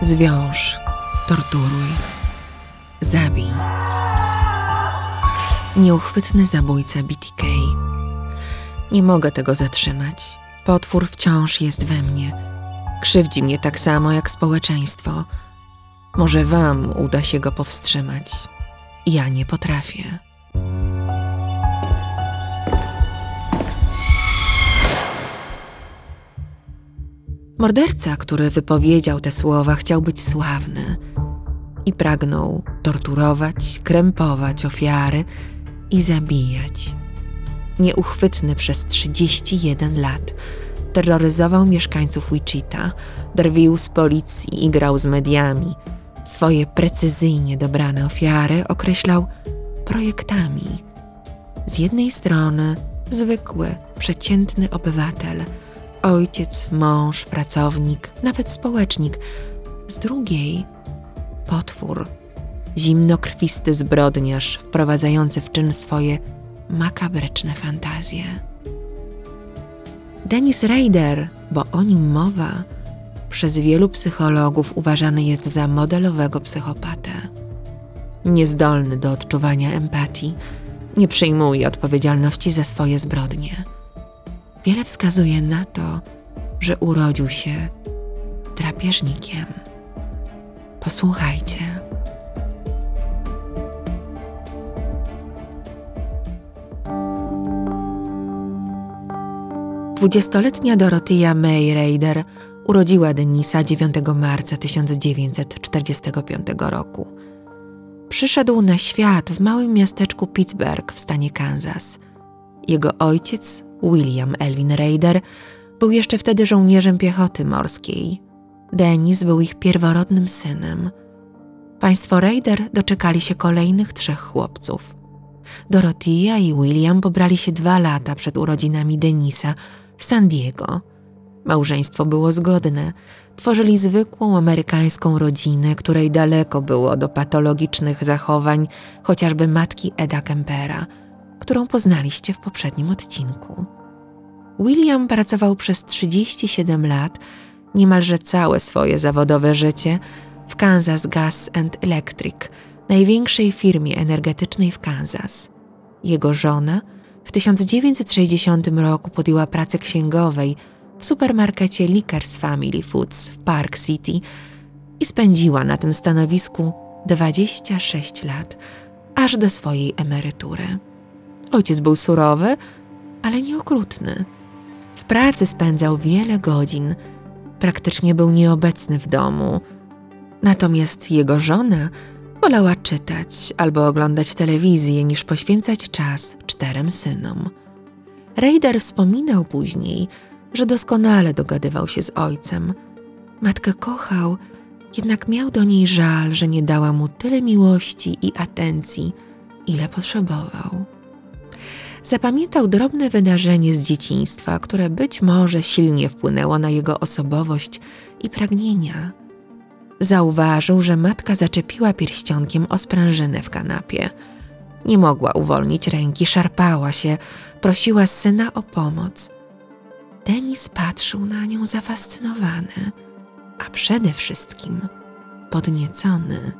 Zwiąż, torturuj, zabij. Nieuchwytny zabójca BTK. Nie mogę tego zatrzymać. Potwór wciąż jest we mnie. Krzywdzi mnie tak samo jak społeczeństwo. Może wam uda się go powstrzymać. Ja nie potrafię. Morderca, który wypowiedział te słowa, chciał być sławny i pragnął torturować, krępować ofiary i zabijać. Nieuchwytny przez 31 lat terroryzował mieszkańców Wichita, drwił z policji i grał z mediami. Swoje precyzyjnie dobrane ofiary określał projektami. Z jednej strony zwykły, przeciętny obywatel, ojciec, mąż, pracownik, nawet społecznik, z drugiej potwór, zimnokrwisty zbrodniarz wprowadzający w czyn swoje makabryczne fantazje. Dennis Rader, bo o nim mowa, przez wielu psychologów uważany jest za modelowego psychopatę. Niezdolny do odczuwania empatii, nie przyjmuje odpowiedzialności za swoje zbrodnie. Wiele wskazuje na to, że urodził się drapieżnikiem. Posłuchajcie. Dwudziestoletnia Dorothea May Raider urodziła Denisa 9 marca 1945 roku. Przyszedł na świat w małym miasteczku Pittsburgh w stanie Kansas. Jego ojciec, William Elvin Raider, był jeszcze wtedy żołnierzem piechoty morskiej. Denis był ich pierworodnym synem. Państwo Raider doczekali się kolejnych trzech chłopców. Dorothea i William pobrali się dwa lata przed urodzinami Denisa w San Diego. Małżeństwo było zgodne. Tworzyli zwykłą amerykańską rodzinę, której daleko było do patologicznych zachowań chociażby matki Eda Kempera, którą poznaliście w poprzednim odcinku. William pracował przez 37 lat, niemalże całe swoje zawodowe życie, w Kansas Gas and Electric, największej firmie energetycznej w Kansas. Jego żona w 1960 roku podjęła pracę księgowej w supermarkecie Lickers Family Foods w Park City i spędziła na tym stanowisku 26 lat, aż do swojej emerytury. Ojciec był surowy, ale nieokrutny. W pracy spędzał wiele godzin, praktycznie był nieobecny w domu. Natomiast jego żona wolała czytać albo oglądać telewizję niż poświęcać czas czterem synom. Raider wspominał później, że doskonale dogadywał się z ojcem. Matkę kochał, jednak miał do niej żal, że nie dała mu tyle miłości i atencji, ile potrzebował. Zapamiętał drobne wydarzenie z dzieciństwa, które być może silnie wpłynęło na jego osobowość i pragnienia. Zauważył, że matka zaczepiła pierścionkiem o sprężynę w kanapie. Nie mogła uwolnić ręki, szarpała się, prosiła syna o pomoc. Denis patrzył na nią zafascynowany, a przede wszystkim podniecony.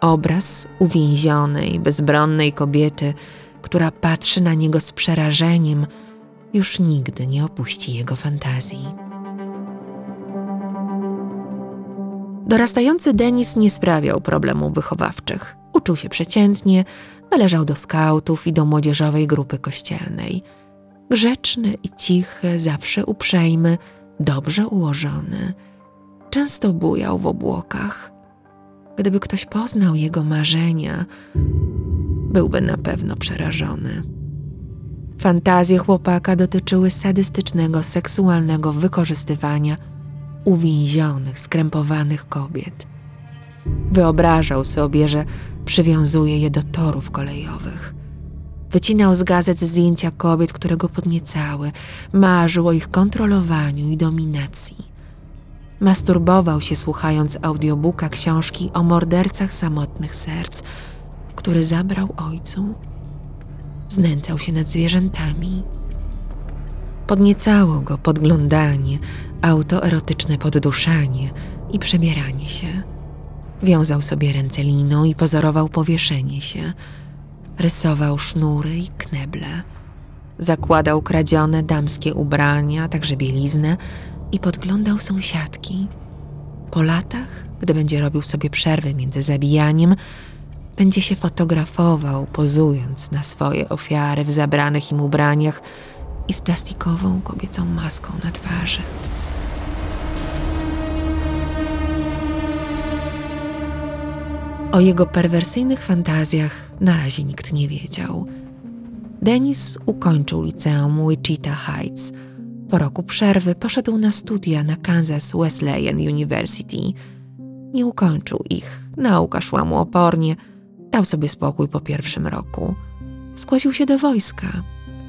Obraz uwięzionej, bezbronnej kobiety, która patrzy na niego z przerażeniem, już nigdy nie opuści jego fantazji. Dorastający Denis nie sprawiał problemów wychowawczych. Uczył się przeciętnie, należał do skautów i do młodzieżowej grupy kościelnej. Grzeczny i cichy, zawsze uprzejmy, dobrze ułożony. Często bujał w obłokach. Gdyby ktoś poznał jego marzenia, byłby na pewno przerażony. Fantazje chłopaka dotyczyły sadystycznego, seksualnego wykorzystywania uwięzionych, skrępowanych kobiet. Wyobrażał sobie, że przywiązuje je do torów kolejowych. Wycinał z gazet zdjęcia kobiet, które go podniecały, marzył o ich kontrolowaniu i dominacji. Masturbował się słuchając audiobooka książki o mordercach samotnych serc, który zabrał ojcu. Znęcał się nad zwierzętami. Podniecało go podglądanie, autoerotyczne podduszanie, i przebieranie się. Wiązał sobie ręce liną i pozorował powieszenie się. Rysował sznury i kneble. Zakładał kradzione damskie ubrania, także bieliznę i podglądał sąsiadki. Po latach, gdy będzie robił sobie przerwy między zabijaniem, będzie się fotografował, pozując na swoje ofiary w zabranych im ubraniach i z plastikową kobiecą maską na twarzy. O jego perwersyjnych fantazjach na razie nikt nie wiedział. Denis ukończył liceum Wichita Heights. Po roku przerwy poszedł na studia na Kansas Wesleyan University. Nie ukończył ich, nauka szła mu opornie, dał sobie spokój po pierwszym roku. Zgłosił się do wojska.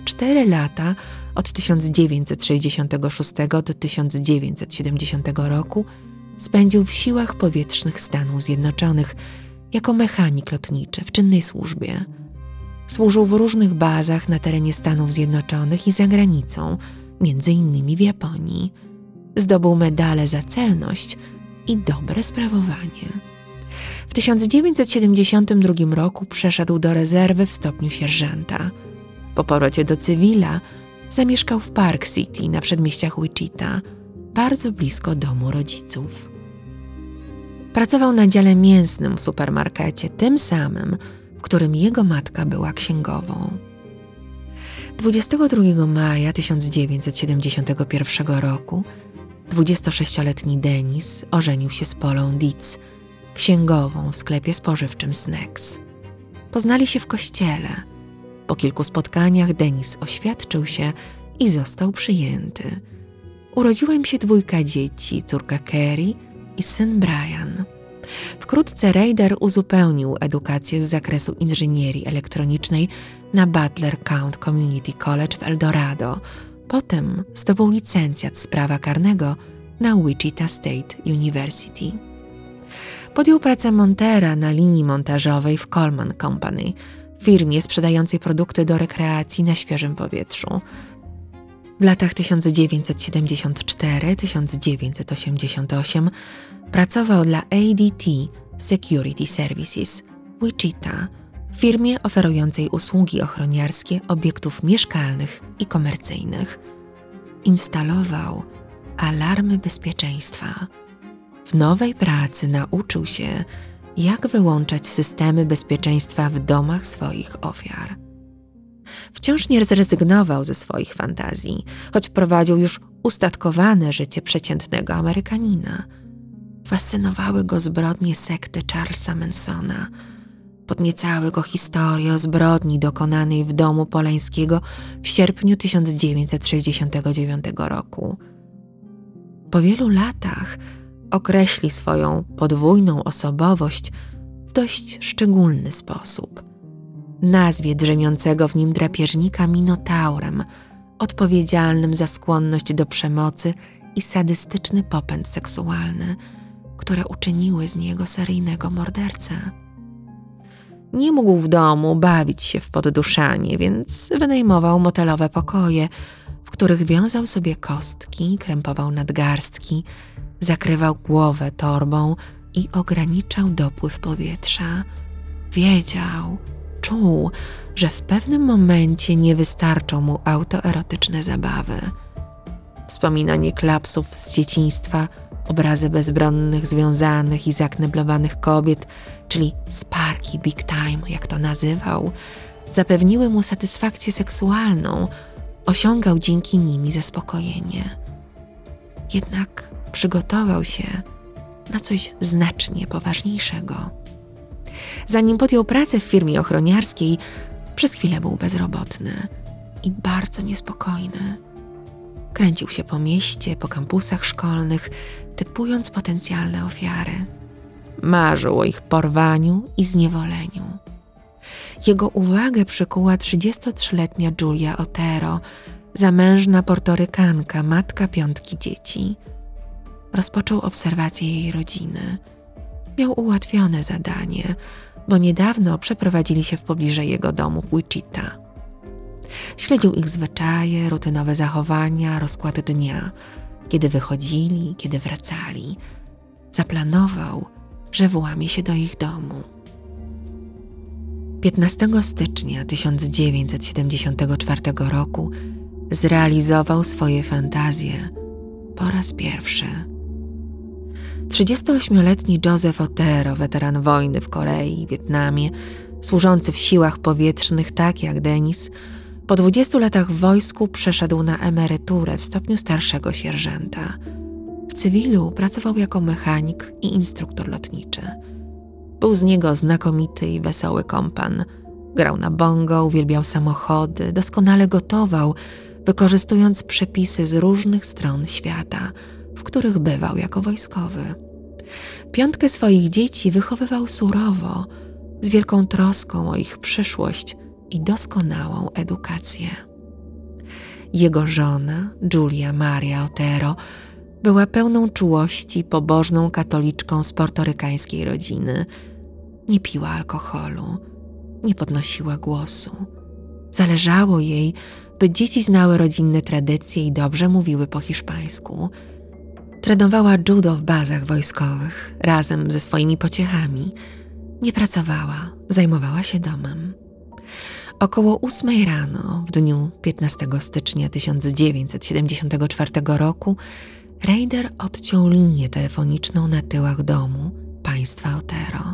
Cztery lata od 1966 do 1970 roku spędził w siłach powietrznych Stanów Zjednoczonych jako mechanik lotniczy w czynnej służbie. Służył w różnych bazach na terenie Stanów Zjednoczonych i za granicą, między innymi w Japonii. Zdobył medale za celność i dobre sprawowanie. W 1972 roku przeszedł do rezerwy w stopniu sierżanta. Po powrocie do cywila zamieszkał w Park City na przedmieściach Wichita, bardzo blisko domu rodziców. Pracował na dziale mięsnym w supermarkecie, tym samym, w którym jego matka była księgową. 22 maja 1971 roku 26-letni Denis ożenił się z Polą Dietz, księgową w sklepie spożywczym Snacks. Poznali się w kościele. Po kilku spotkaniach Denis oświadczył się i został przyjęty. Urodziła im się dwójka dzieci, córka Kerry i syn Brian. Wkrótce Raider uzupełnił edukację z zakresu inżynierii elektronicznej na Butler Count Community College w Eldorado. Potem zdobył licencjat z prawa karnego na Wichita State University. Podjął pracę montera na linii montażowej w Coleman Company, firmie sprzedającej produkty do rekreacji na świeżym powietrzu. W latach 1974-1988 pracował dla ADT Security Services Wichita, firmie oferującej usługi ochroniarskie obiektów mieszkalnych i komercyjnych. Instalował alarmy bezpieczeństwa. W nowej pracy nauczył się, jak wyłączać systemy bezpieczeństwa w domach swoich ofiar. Wciąż nie zrezygnował ze swoich fantazji, choć prowadził już ustatkowane życie przeciętnego Amerykanina. Fascynowały go zbrodnie sekty Charlesa Mansona. Podniecały go historie o zbrodni dokonanej w domu Polańskiego w sierpniu 1969 roku. Po wielu latach określi swoją podwójną osobowość w dość szczególny sposób. Nazwie drzemiącego w nim drapieżnika Minotaurem, odpowiedzialnym za skłonność do przemocy i sadystyczny popęd seksualny, które uczyniły z niego seryjnego mordercę. Nie mógł w domu bawić się w podduszanie, więc wynajmował motelowe pokoje, w których wiązał sobie kostki, krępował nadgarstki, zakrywał głowę torbą i ograniczał dopływ powietrza. Wiedział, czuł, że w pewnym momencie nie wystarczą mu autoerotyczne zabawy. Wspominanie klapsów z dzieciństwa, obrazy bezbronnych, związanych i zakneblowanych kobiet, czyli sparki big time, jak to nazywał, zapewniły mu satysfakcję seksualną, osiągał dzięki nimi zaspokojenie. Jednak przygotował się na coś znacznie poważniejszego. Zanim podjął pracę w firmie ochroniarskiej, przez chwilę był bezrobotny i bardzo niespokojny. Kręcił się po mieście, po kampusach szkolnych, typując potencjalne ofiary. Marzył o ich porwaniu i zniewoleniu. Jego uwagę przykuła 33-letnia Julia Otero, zamężna portorykanka, matka piątki dzieci. Rozpoczął obserwację jej rodziny. Miał ułatwione zadanie, bo niedawno przeprowadzili się w pobliże jego domu w Wichita. Śledził ich zwyczaje, rutynowe zachowania, rozkład dnia, kiedy wychodzili, kiedy wracali. zaplanował, że włamie się do ich domu. 15 stycznia 1974 roku zrealizował swoje fantazje po raz pierwszy. 38-letni Joseph Otero, weteran wojny w Korei i Wietnamie, służący w siłach powietrznych tak jak Denis, po 20 latach w wojsku przeszedł na emeryturę w stopniu starszego sierżanta. W cywilu pracował jako mechanik i instruktor lotniczy. Był z niego znakomity i wesoły kompan. Grał na bongo, uwielbiał samochody, doskonale gotował, wykorzystując przepisy z różnych stron świata, w których bywał jako wojskowy. Piątkę swoich dzieci wychowywał surowo, z wielką troską o ich przyszłość i doskonałą edukację. Jego żona, Julia Maria Otero, była pełną czułości, pobożną katoliczką z portorykańskiej rodziny. Nie piła alkoholu, nie podnosiła głosu. Zależało jej, by dzieci znały rodzinne tradycje i dobrze mówiły po hiszpańsku. Trenowała judo w bazach wojskowych razem ze swoimi pociechami. Nie pracowała, zajmowała się domem. Około ósmej rano, w dniu 15 stycznia 1974 roku, Raider odciął linię telefoniczną na tyłach domu państwa Otero.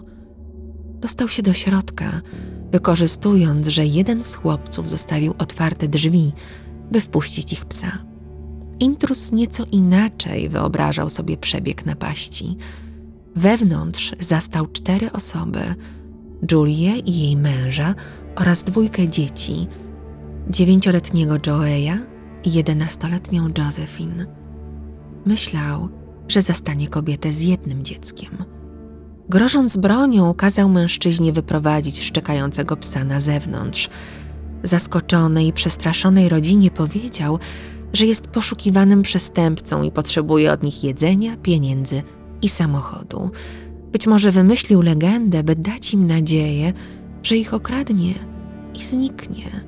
Dostał się do środka, wykorzystując, że jeden z chłopców zostawił otwarte drzwi, by wpuścić ich psa. Intrus nieco inaczej wyobrażał sobie przebieg napaści. Wewnątrz zastał cztery osoby: Julię i jej męża oraz dwójkę dzieci: dziewięcioletniego Joeya i jedenastoletnią Josephine. Myślał, że zastanie kobietę z jednym dzieckiem. Grożąc bronią, kazał mężczyźnie wyprowadzić szczekającego psa na zewnątrz. Zaskoczonej i przestraszonej rodzinie powiedział, że jest poszukiwanym przestępcą i potrzebuje od nich jedzenia, pieniędzy i samochodu. Być może wymyślił legendę, by dać im nadzieję, że ich okradnie i zniknie.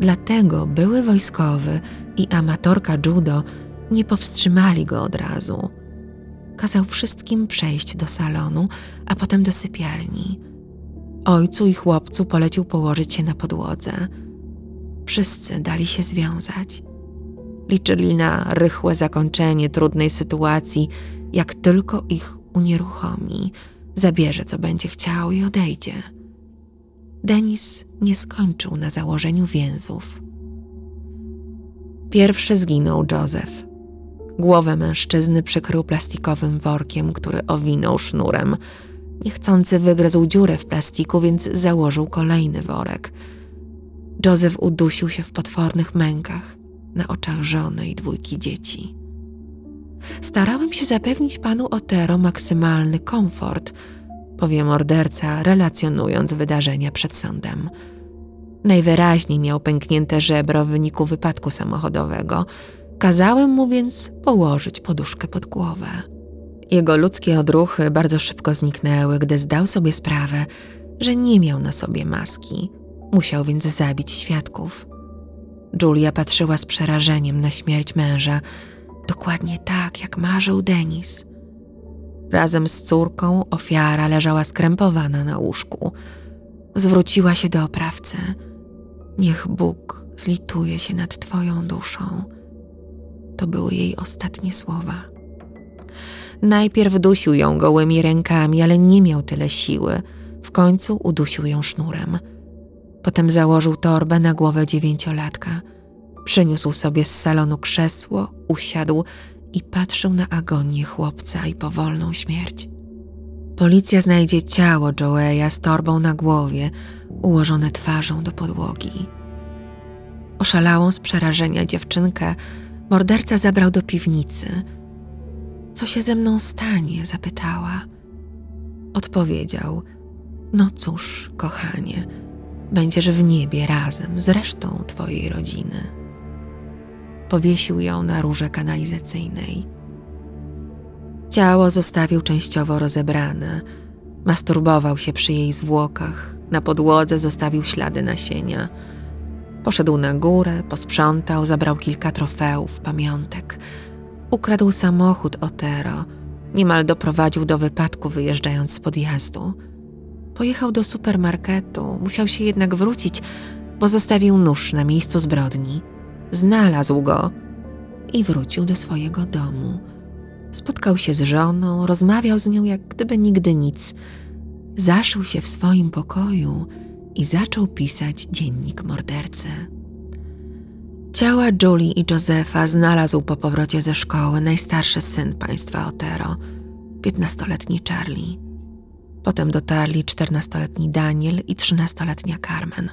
Dlatego były wojskowy i amatorka judo nie powstrzymali go od razu. Kazał wszystkim przejść do salonu, a potem do sypialni. Ojcu i chłopcu polecił położyć się na podłodze. Wszyscy dali się związać. Liczyli na rychłe zakończenie trudnej sytuacji, jak tylko ich unieruchomi, zabierze co będzie chciał i odejdzie. Denis nie skończył na założeniu więzów. Pierwszy zginął Józef. Głowę mężczyzny przykrył plastikowym workiem, który owinął sznurem. Niechcący wygryzł dziurę w plastiku, więc założył kolejny worek. Józef udusił się w potwornych mękach na oczach żony i dwójki dzieci. Starałem się zapewnić panu Otero maksymalny komfort, powie morderca, relacjonując wydarzenia przed sądem. Najwyraźniej miał pęknięte żebro w wyniku wypadku samochodowego. Kazałem mu więc położyć poduszkę pod głowę. Jego ludzkie odruchy bardzo szybko zniknęły, gdy zdał sobie sprawę, że nie miał na sobie maski. Musiał więc zabić świadków. Julia patrzyła z przerażeniem na śmierć męża, dokładnie tak, jak marzył Denis. Razem z córką ofiara leżała skrępowana na łóżku. Zwróciła się do oprawcy. Niech Bóg zlituje się nad Twoją duszą. To były jej ostatnie słowa. Najpierw dusił ją gołymi rękami, ale nie miał tyle siły. W końcu udusił ją sznurem. Potem założył torbę na głowę dziewięciolatka. Przyniósł sobie z salonu krzesło, usiadł i patrzył na agonię chłopca i powolną śmierć. Policja znajdzie ciało Joeya z torbą na głowie, ułożone twarzą do podłogi. Oszalałą z przerażenia dziewczynkę morderca zabrał do piwnicy. Co się ze mną stanie? zapytała. Odpowiedział: No cóż, kochanie, będziesz w niebie razem z resztą twojej rodziny. Powiesił ją na rurze kanalizacyjnej. Ciało zostawił częściowo rozebrane. Masturbował się przy jej zwłokach. Na podłodze zostawił ślady nasienia. Poszedł na górę, posprzątał, zabrał kilka trofeów, pamiątek. Ukradł samochód Otero. Niemal doprowadził do wypadku, wyjeżdżając z podjazdu. Pojechał do supermarketu, musiał się jednak wrócić, bo zostawił nóż na miejscu zbrodni. Znalazł go i wrócił do swojego domu. Spotkał się z żoną, rozmawiał z nią jak gdyby nigdy nic. Zaszył się w swoim pokoju i zaczął pisać dziennik mordercy. Ciała Julie i Josefa znalazł po powrocie ze szkoły najstarszy syn państwa Otero, piętnastoletni Charlie. Potem dotarli czternastoletni Daniel i trzynastoletnia Carmen.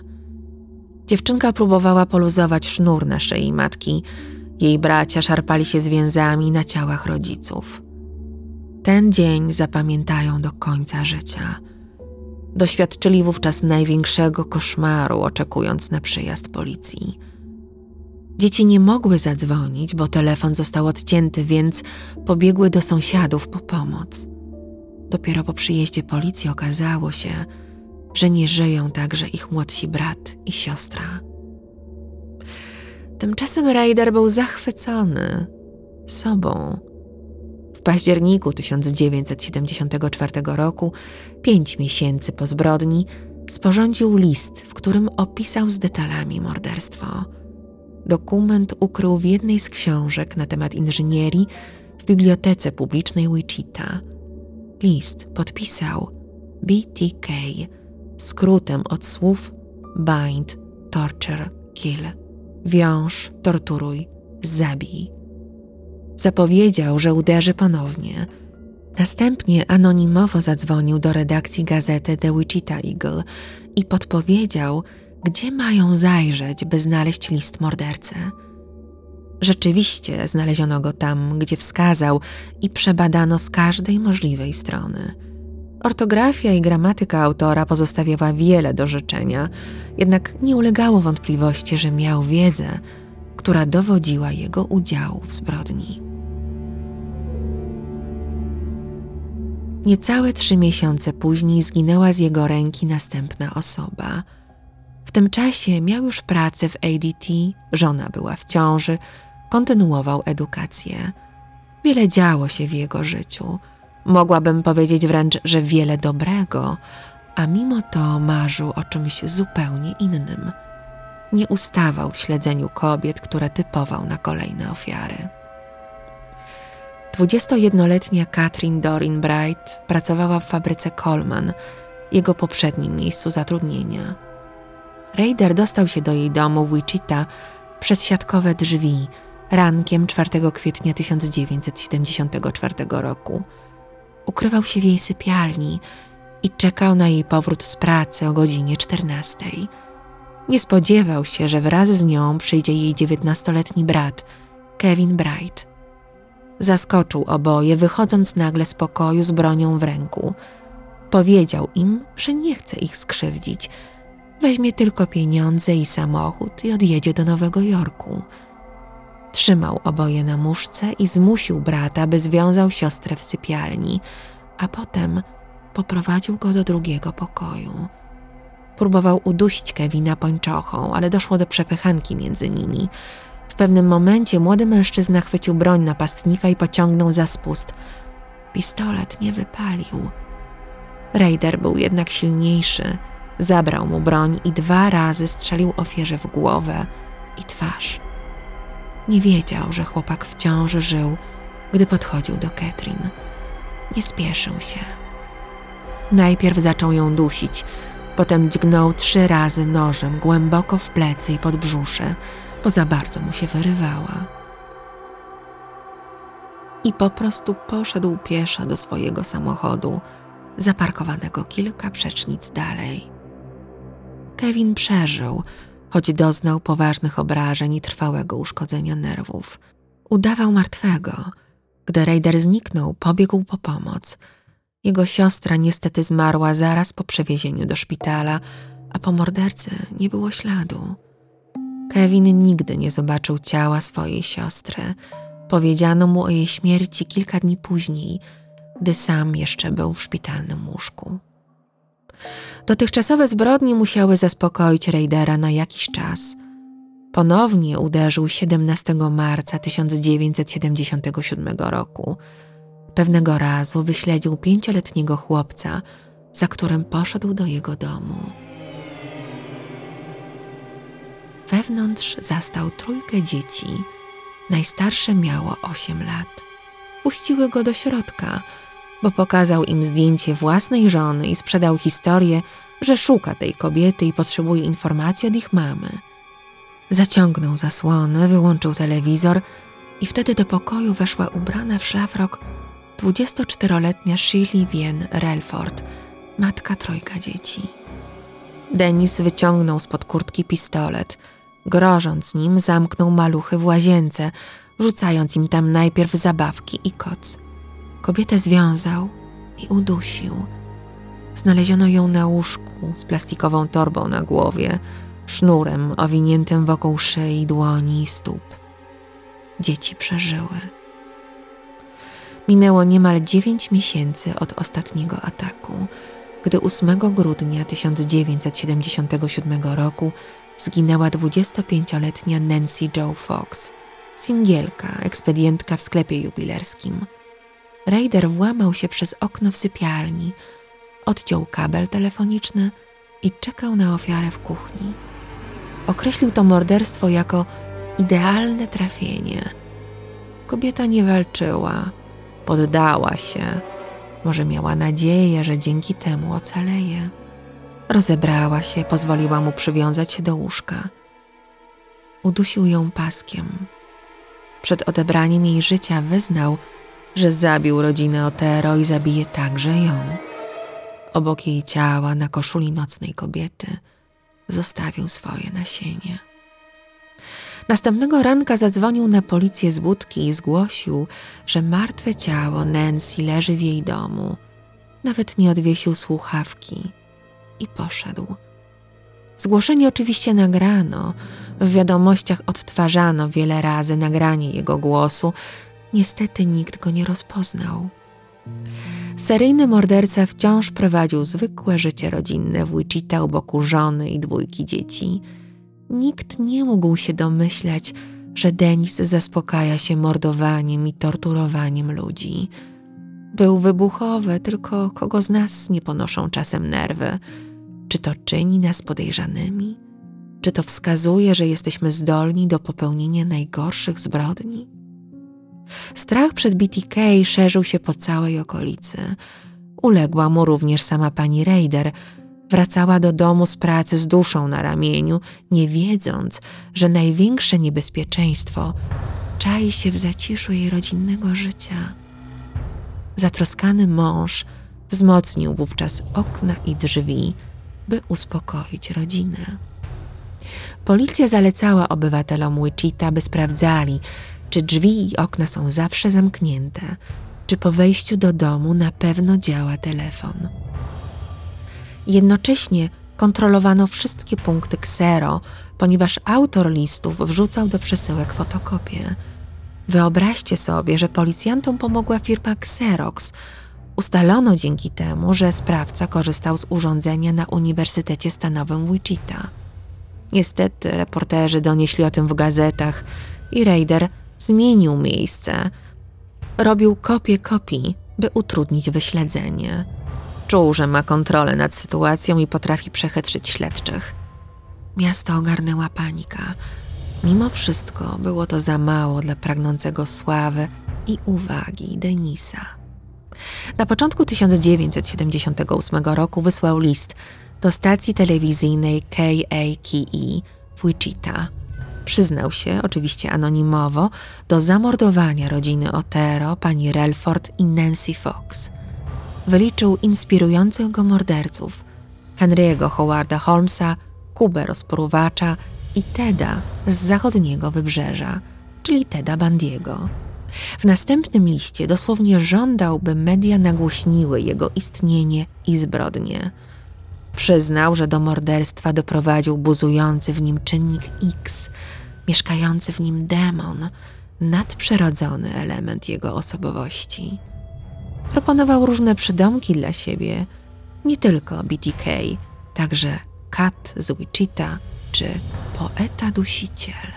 Dziewczynka próbowała poluzować sznur na szyi matki. Jej bracia szarpali się zwięzami na ciałach rodziców. Ten dzień zapamiętają do końca życia. Doświadczyli wówczas największego koszmaru, oczekując na przyjazd policji. Dzieci nie mogły zadzwonić, bo telefon został odcięty, więc pobiegły do sąsiadów po pomoc. Dopiero po przyjeździe policji okazało się, że nie żyją także ich młodsi brat i siostra. Tymczasem Raider był zachwycony sobą. W październiku 1974 roku, pięć miesięcy po zbrodni, sporządził list, w którym opisał z detalami morderstwo. Dokument ukrył w jednej z książek na temat inżynierii w Bibliotece Publicznej Wichita. List podpisał BTK, skrótem od słów bind, torture, kill. Wiąż, torturuj, zabij. Zapowiedział, że uderzy ponownie. Następnie anonimowo zadzwonił do redakcji gazety The Wichita Eagle i podpowiedział, gdzie mają zajrzeć, by znaleźć list mordercy. Rzeczywiście znaleziono go tam, gdzie wskazał i przebadano z każdej możliwej strony. Ortografia i gramatyka autora pozostawiała wiele do życzenia, jednak nie ulegało wątpliwości, że miał wiedzę, która dowodziła jego udziału w zbrodni. Niecałe trzy miesiące później zginęła z jego ręki następna osoba – w tym czasie miał już pracę w ADT, żona była w ciąży, kontynuował edukację. Wiele działo się w jego życiu. Mogłabym powiedzieć wręcz, że wiele dobrego, a mimo to marzył o czymś zupełnie innym. Nie ustawał w śledzeniu kobiet, które typował na kolejne ofiary. 21-letnia Katrin Dorin Bright pracowała w fabryce Coleman, jego poprzednim miejscu zatrudnienia. Raider dostał się do jej domu w Wichita przez siatkowe drzwi rankiem 4 kwietnia 1974 roku. Ukrywał się w jej sypialni i czekał na jej powrót z pracy o godzinie 14. Nie spodziewał się, że wraz z nią przyjdzie jej dziewiętnastoletni brat, Kevin Bright. Zaskoczył oboje, wychodząc nagle z pokoju z bronią w ręku. Powiedział im, że nie chce ich skrzywdzić – Weźmie tylko pieniądze i samochód i odjedzie do Nowego Jorku. Trzymał oboje na muszce i zmusił brata, by związał siostrę w sypialni, a potem poprowadził go do drugiego pokoju. Próbował udusić Kevina pończochą, ale doszło do przepychanki między nimi. W pewnym momencie młody mężczyzna chwycił broń napastnika i pociągnął za spust. Pistolet nie wypalił. Raider był jednak silniejszy – Zabrał mu broń i dwa razy strzelił ofierze w głowę i twarz. Nie wiedział, że chłopak wciąż żył, gdy podchodził do Katrin. Nie spieszył się. Najpierw zaczął ją dusić, potem dźgnął trzy razy nożem głęboko w plecy i pod brzusze, bo za bardzo mu się wyrywała. I po prostu poszedł pieszo do swojego samochodu, zaparkowanego kilka przecznic dalej. Kevin przeżył, choć doznał poważnych obrażeń i trwałego uszkodzenia nerwów. Udawał martwego. Gdy Raider zniknął, pobiegł po pomoc. Jego siostra niestety zmarła zaraz po przewiezieniu do szpitala, a po mordercy nie było śladu. Kevin nigdy nie zobaczył ciała swojej siostry. Powiedziano mu o jej śmierci kilka dni później, gdy sam jeszcze był w szpitalnym łóżku. Dotychczasowe zbrodnie musiały zaspokoić Raidera na jakiś czas. Ponownie uderzył 17 marca 1977 roku. Pewnego razu wyśledził pięcioletniego chłopca, za którym poszedł do jego domu. Wewnątrz zastał trójkę dzieci. Najstarsze miało osiem lat. Puściły go do środka, bo pokazał im zdjęcie własnej żony i sprzedał historię, że szuka tej kobiety i potrzebuje informacji od ich mamy. Zaciągnął zasłony, wyłączył telewizor i wtedy do pokoju weszła ubrana w szlafrok 24-letnia Shirley Wien Relford, matka trojga dzieci. Denis wyciągnął spod kurtki pistolet. Grożąc nim, zamknął maluchy w łazience, wrzucając im tam najpierw zabawki i koc. Kobietę związał i udusił. Znaleziono ją na łóżku z plastikową torbą na głowie, sznurem owiniętym wokół szyi, dłoni i stóp. Dzieci przeżyły. Minęło niemal dziewięć miesięcy od ostatniego ataku, gdy 8 grudnia 1977 roku zginęła 25-letnia Nancy Joe Fox, singielka, ekspedientka w sklepie jubilerskim. Raider włamał się przez okno w sypialni, odciął kabel telefoniczny i czekał na ofiarę w kuchni. Określił to morderstwo jako idealne trafienie. Kobieta nie walczyła, poddała się. Może miała nadzieję, że dzięki temu ocaleje. Rozebrała się, pozwoliła mu przywiązać się do łóżka. Udusił ją paskiem. Przed odebraniem jej życia wyznał, że zabił rodzinę Otero i zabije także ją. Obok jej ciała, na koszuli nocnej kobiety, zostawił swoje nasienie. Następnego ranka zadzwonił na policję z budki i zgłosił, że martwe ciało Nancy leży w jej domu. Nawet nie odwiesił słuchawki i poszedł. Zgłoszenie oczywiście nagrano, w wiadomościach odtwarzano wiele razy nagranie jego głosu. Niestety nikt go nie rozpoznał. Seryjny morderca wciąż prowadził zwykłe życie rodzinne w Wichita u boku żony i dwójki dzieci. Nikt nie mógł się domyślać, że Denis zaspokaja się mordowaniem i torturowaniem ludzi. Był wybuchowy, tylko kogo z nas nie ponoszą czasem nerwy. Czy to czyni nas podejrzanymi? Czy to wskazuje, że jesteśmy zdolni do popełnienia najgorszych zbrodni? Strach przed BTK szerzył się po całej okolicy. Uległa mu również sama pani Raider. Wracała do domu z pracy z duszą na ramieniu, nie wiedząc, że największe niebezpieczeństwo czai się w zaciszu jej rodzinnego życia. Zatroskany mąż wzmocnił wówczas okna i drzwi, by uspokoić rodzinę. Policja zalecała obywatelom Wichita, by sprawdzali, czy drzwi i okna są zawsze zamknięte, czy po wejściu do domu na pewno działa telefon. Jednocześnie kontrolowano wszystkie punkty ksero, ponieważ autor listów wrzucał do przesyłek fotokopie. Wyobraźcie sobie, że policjantom pomogła firma Xerox. Ustalono dzięki temu, że sprawca korzystał z urządzenia na Uniwersytecie Stanowym Wichita. Niestety reporterzy donieśli o tym w gazetach i Raider zmienił miejsce. Robił kopię kopii, by utrudnić wyśledzenie. Czuł, że ma kontrolę nad sytuacją i potrafi przechytrzyć śledczych. Miasto ogarnęła panika. Mimo wszystko było to za mało dla pragnącego sławy i uwagi Denisa. Na początku 1978 roku wysłał list do stacji telewizyjnej KAKE w Wichita. Przyznał się, oczywiście anonimowo, do zamordowania rodziny Otero, pani Relford i Nancy Fox. Wyliczył inspirujących go morderców Henry'ego Howarda Holmesa, Kubę rozporywacza i Teda z zachodniego wybrzeża, czyli Teda Bandiego. W następnym liście dosłownie żądał, by media nagłośniły jego istnienie i zbrodnie. Przyznał, że do morderstwa doprowadził buzujący w nim czynnik X, mieszkający w nim demon, nadprzyrodzony element jego osobowości. Proponował różne przydomki dla siebie, nie tylko BTK, także Kat z Wichita czy poeta dusiciel.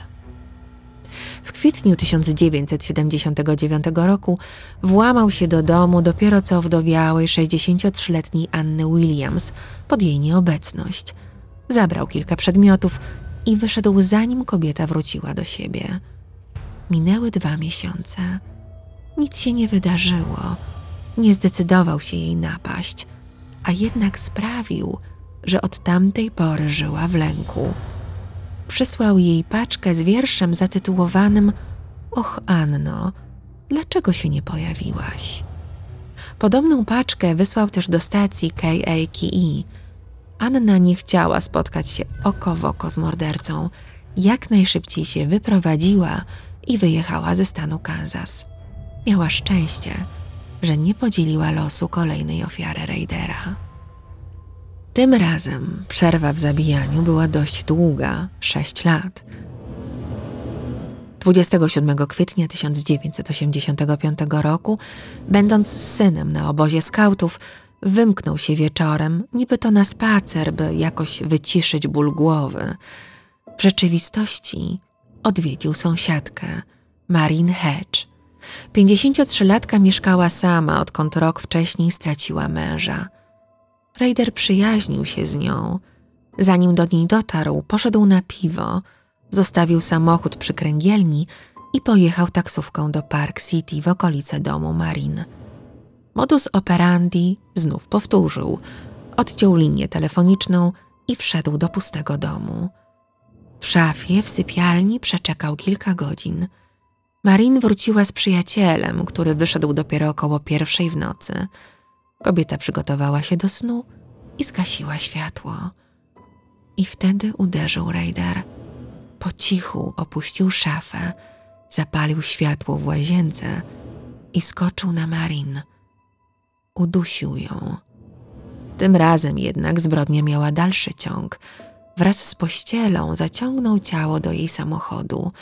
W kwietniu 1979 roku włamał się do domu dopiero co wdowiałej 63-letniej Anny Williams pod jej nieobecność. Zabrał kilka przedmiotów i wyszedł zanim kobieta wróciła do siebie. Minęły dwa miesiące. Nic się nie wydarzyło. Nie zdecydował się jej napaść, a jednak sprawił, że od tamtej pory żyła w lęku. Przysłał jej paczkę z wierszem zatytułowanym Och, Anno, dlaczego się nie pojawiłaś? Podobną paczkę wysłał też do stacji KAKE. Anna nie chciała spotkać się oko w oko z mordercą. Jak najszybciej się wyprowadziła i wyjechała ze stanu Kansas. Miała szczęście, że nie podzieliła losu kolejnej ofiary Raidera. Tym razem przerwa w zabijaniu była dość długa 6 lat. 27 kwietnia 1985 roku, będąc synem na obozie skautów, wymknął się wieczorem, niby to na spacer, by jakoś wyciszyć ból głowy. W rzeczywistości odwiedził sąsiadkę, Marin Hedge. 53-latka mieszkała sama, odkąd rok wcześniej straciła męża. Raider przyjaźnił się z nią. Zanim do niej dotarł, poszedł na piwo, zostawił samochód przy kręgielni i pojechał taksówką do Park City w okolice domu Marin. Modus operandi znów powtórzył. Odciął linię telefoniczną i wszedł do pustego domu. W szafie w sypialni przeczekał kilka godzin. Marin wróciła z przyjacielem, który wyszedł dopiero około pierwszej w nocy – Kobieta przygotowała się do snu i zgasiła światło. I wtedy uderzył Raider. Po cichu opuścił szafę, zapalił światło w łazience i skoczył na Marin. Udusił ją. Tym razem jednak zbrodnia miała dalszy ciąg. Wraz z pościelą zaciągnął ciało do jej samochodu,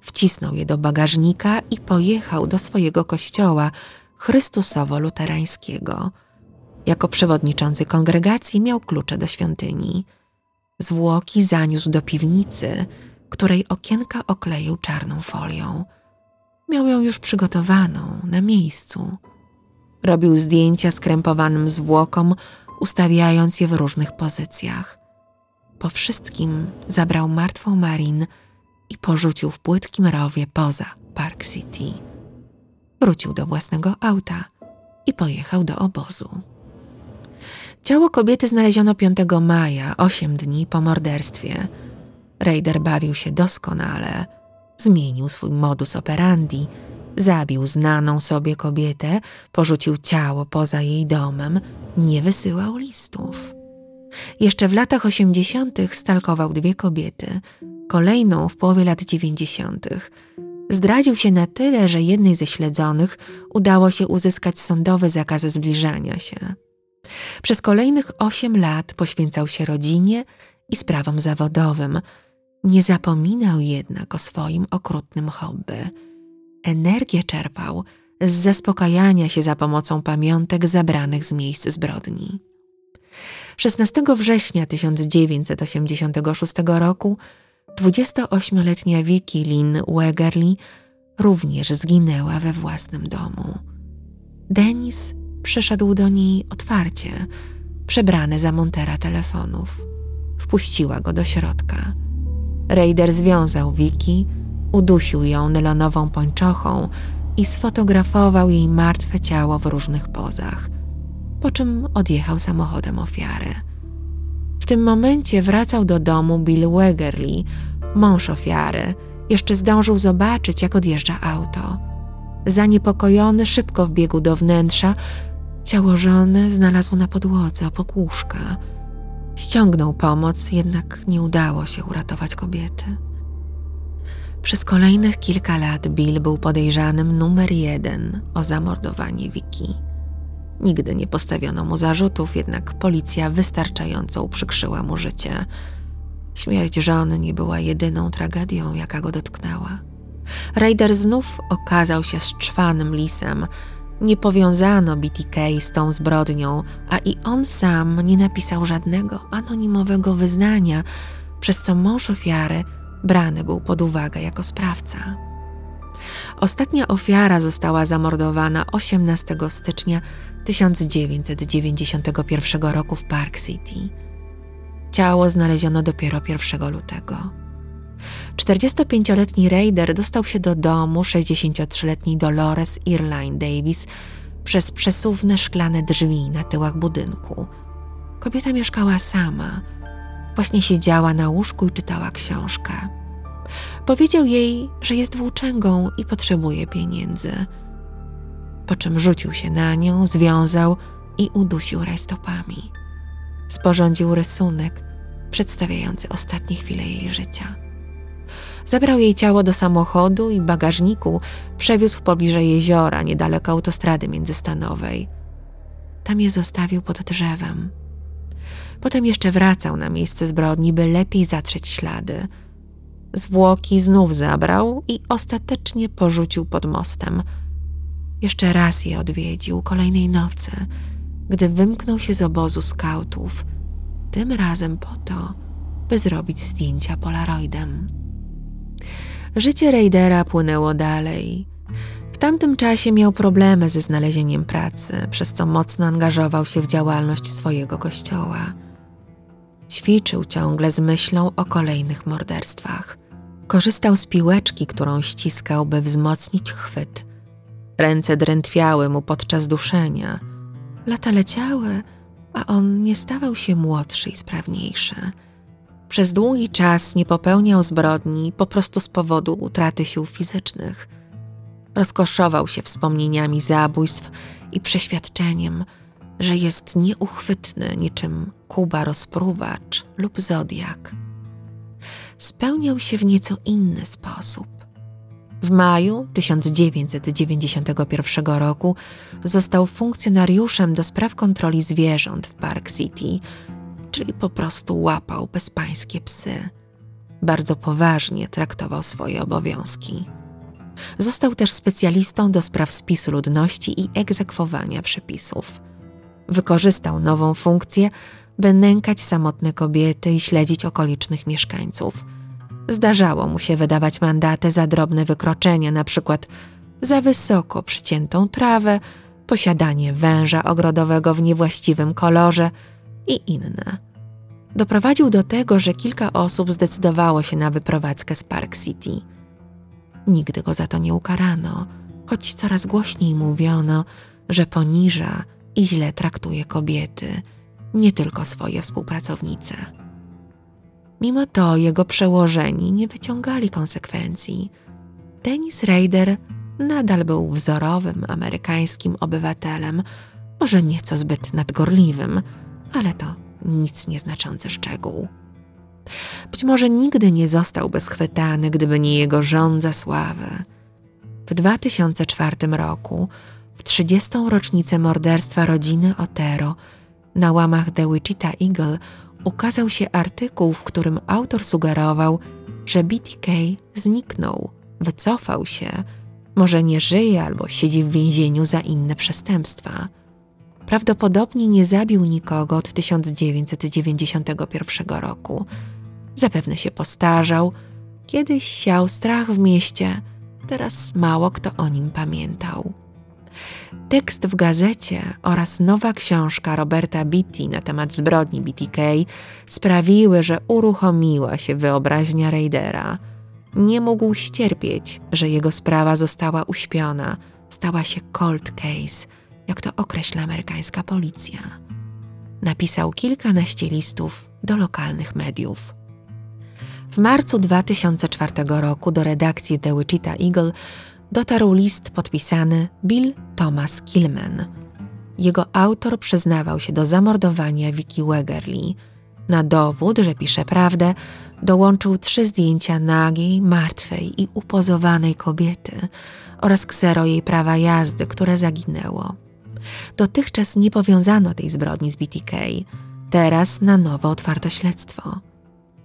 wcisnął je do bagażnika i pojechał do swojego kościoła, Chrystusowo-luterańskiego. Jako przewodniczący kongregacji miał klucze do świątyni. Zwłoki zaniósł do piwnicy, której okienka okleił czarną folią. Miał ją już przygotowaną na miejscu. Robił zdjęcia skrępowanym zwłokom, ustawiając je w różnych pozycjach. Po wszystkim zabrał martwą Marin i porzucił w płytkim rowie poza Park City wrócił do własnego auta i pojechał do obozu. Ciało kobiety znaleziono 5 maja, 8 dni po morderstwie. Raider bawił się doskonale. Zmienił swój modus operandi, zabił znaną sobie kobietę, porzucił ciało poza jej domem, nie wysyłał listów. Jeszcze w latach osiemdziesiątych stalkował dwie kobiety, kolejną w połowie lat dziewięćdziesiątych zdradził się na tyle, że jednej ze śledzonych udało się uzyskać sądowy zakaz zbliżania się. Przez kolejnych osiem lat poświęcał się rodzinie i sprawom zawodowym. Nie zapominał jednak o swoim okrutnym hobby. Energię czerpał z zaspokajania się za pomocą pamiątek zabranych z miejsc zbrodni. 16 września 1986 roku 28-letnia Vicky Lynn Wegerly również zginęła we własnym domu. Denis przyszedł do niej otwarcie, przebrany za montera telefonów. Wpuściła go do środka. Raider związał Vicky, udusił ją nylonową pończochą i sfotografował jej martwe ciało w różnych pozach, po czym odjechał samochodem ofiary. W tym momencie wracał do domu Bill Wegerly, mąż ofiary. Jeszcze zdążył zobaczyć, jak odjeżdża auto. Zaniepokojony szybko wbiegł do wnętrza. Ciało żony znalazł na podłodze obok łóżka. Ściągnął pomoc, jednak nie udało się uratować kobiety. Przez kolejnych kilka lat Bill był podejrzanym numer jeden o zamordowanie Wiki. Nigdy nie postawiono mu zarzutów, jednak policja wystarczająco uprzykrzyła mu życie. Śmierć żony nie była jedyną tragedią, jaka go dotknęła. Raider znów okazał się szczwanym lisem. Nie powiązano BTK z tą zbrodnią, a i on sam nie napisał żadnego anonimowego wyznania, przez co mąż ofiary brany był pod uwagę jako sprawca. Ostatnia ofiara została zamordowana 18 stycznia 1991 roku w Park City. Ciało znaleziono dopiero 1 lutego. 45-letni Raider dostał się do domu 63-letniej Dolores Irline Davis przez przesuwne szklane drzwi na tyłach budynku. Kobieta mieszkała sama. Właśnie siedziała na łóżku i czytała książkę. Powiedział jej, że jest włóczęgą i potrzebuje pieniędzy. Po czym rzucił się na nią, związał i udusił rajstopami. Sporządził rysunek przedstawiający ostatnie chwile jej życia. Zabrał jej ciało do samochodu i bagażniku przewiózł w pobliże jeziora, niedaleko autostrady międzystanowej. Tam je zostawił pod drzewem. Potem jeszcze wracał na miejsce zbrodni, by lepiej zatrzeć ślady. Zwłoki znów zabrał i ostatecznie porzucił pod mostem. Jeszcze raz je odwiedził kolejnej nocy, gdy wymknął się z obozu skautów, tym razem po to, by zrobić zdjęcia polaroidem. Życie Raidera płynęło dalej. W tamtym czasie miał problemy ze znalezieniem pracy, przez co mocno angażował się w działalność swojego kościoła. Ćwiczył ciągle z myślą o kolejnych morderstwach. Korzystał z piłeczki, którą ściskał, by wzmocnić chwyt. Ręce drętwiały mu podczas duszenia. Lata leciały, a on nie stawał się młodszy i sprawniejszy. Przez długi czas nie popełniał zbrodni po prostu z powodu utraty sił fizycznych. Rozkoszował się wspomnieniami zabójstw i przeświadczeniem, że jest nieuchwytny niczym Kuba rozpruwacz lub Zodiak. Spełniał się w nieco inny sposób. W maju 1991 roku został funkcjonariuszem do spraw kontroli zwierząt w Park City, czyli po prostu łapał bezpańskie psy. Bardzo poważnie traktował swoje obowiązki. Został też specjalistą do spraw spisu ludności i egzekwowania przepisów. Wykorzystał nową funkcję, by nękać samotne kobiety i śledzić okolicznych mieszkańców. Zdarzało mu się wydawać mandaty za drobne wykroczenia, na przykład za wysoko przyciętą trawę, posiadanie węża ogrodowego w niewłaściwym kolorze i inne. Doprowadził do tego, że kilka osób zdecydowało się na wyprowadzkę z Park City. Nigdy go za to nie ukarano, choć coraz głośniej mówiono, że poniża i źle traktuje kobiety, nie tylko swoje współpracownice. Mimo to jego przełożeni nie wyciągali konsekwencji. Dennis Rader nadal był wzorowym amerykańskim obywatelem, może nieco zbyt nadgorliwym, ale to nic nieznaczący szczegół. Być może nigdy nie zostałby schwytany, gdyby nie jego żądza sławy. W 2004 roku, w 30. rocznicę morderstwa rodziny Otero, na łamach The Wichita Eagle ukazał się artykuł, w którym autor sugerował, że BTK zniknął, wycofał się, może nie żyje albo siedzi w więzieniu za inne przestępstwa. Prawdopodobnie nie zabił nikogo od 1991 roku. Zapewne się postarzał, kiedyś siał strach w mieście, teraz mało kto o nim pamiętał. Tekst w gazecie oraz nowa książka Roberta Beatty na temat zbrodni BTK sprawiły, że uruchomiła się wyobraźnia Raidera. Nie mógł ścierpieć, że jego sprawa została uśpiona, stała się cold case, jak to określa amerykańska policja. Napisał kilkanaście listów do lokalnych mediów. W marcu 2004 roku do redakcji The Wichita Eagle dotarł list podpisany Bill Thomas Killman. Jego autor przyznawał się do zamordowania Vicky Wegerly. Na dowód, że pisze prawdę, dołączył trzy zdjęcia nagiej, martwej i upozowanej kobiety oraz ksero jej prawa jazdy, które zaginęło. Dotychczas nie powiązano tej zbrodni z BTK. Teraz na nowo otwarto śledztwo.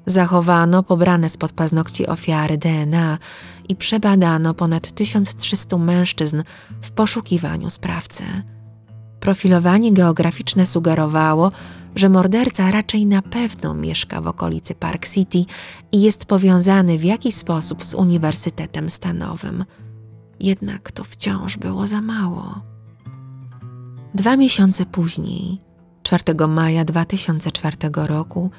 Zachowano pobrane spod paznokci ofiary DNA i przebadano ponad 1300 mężczyzn w poszukiwaniu sprawcy. Profilowanie geograficzne sugerowało, że morderca raczej na pewno mieszka w okolicy Park City i jest powiązany w jakiś sposób z Uniwersytetem Stanowym. Jednak to wciąż było za mało. Dwa miesiące później, 4 maja 2004 roku,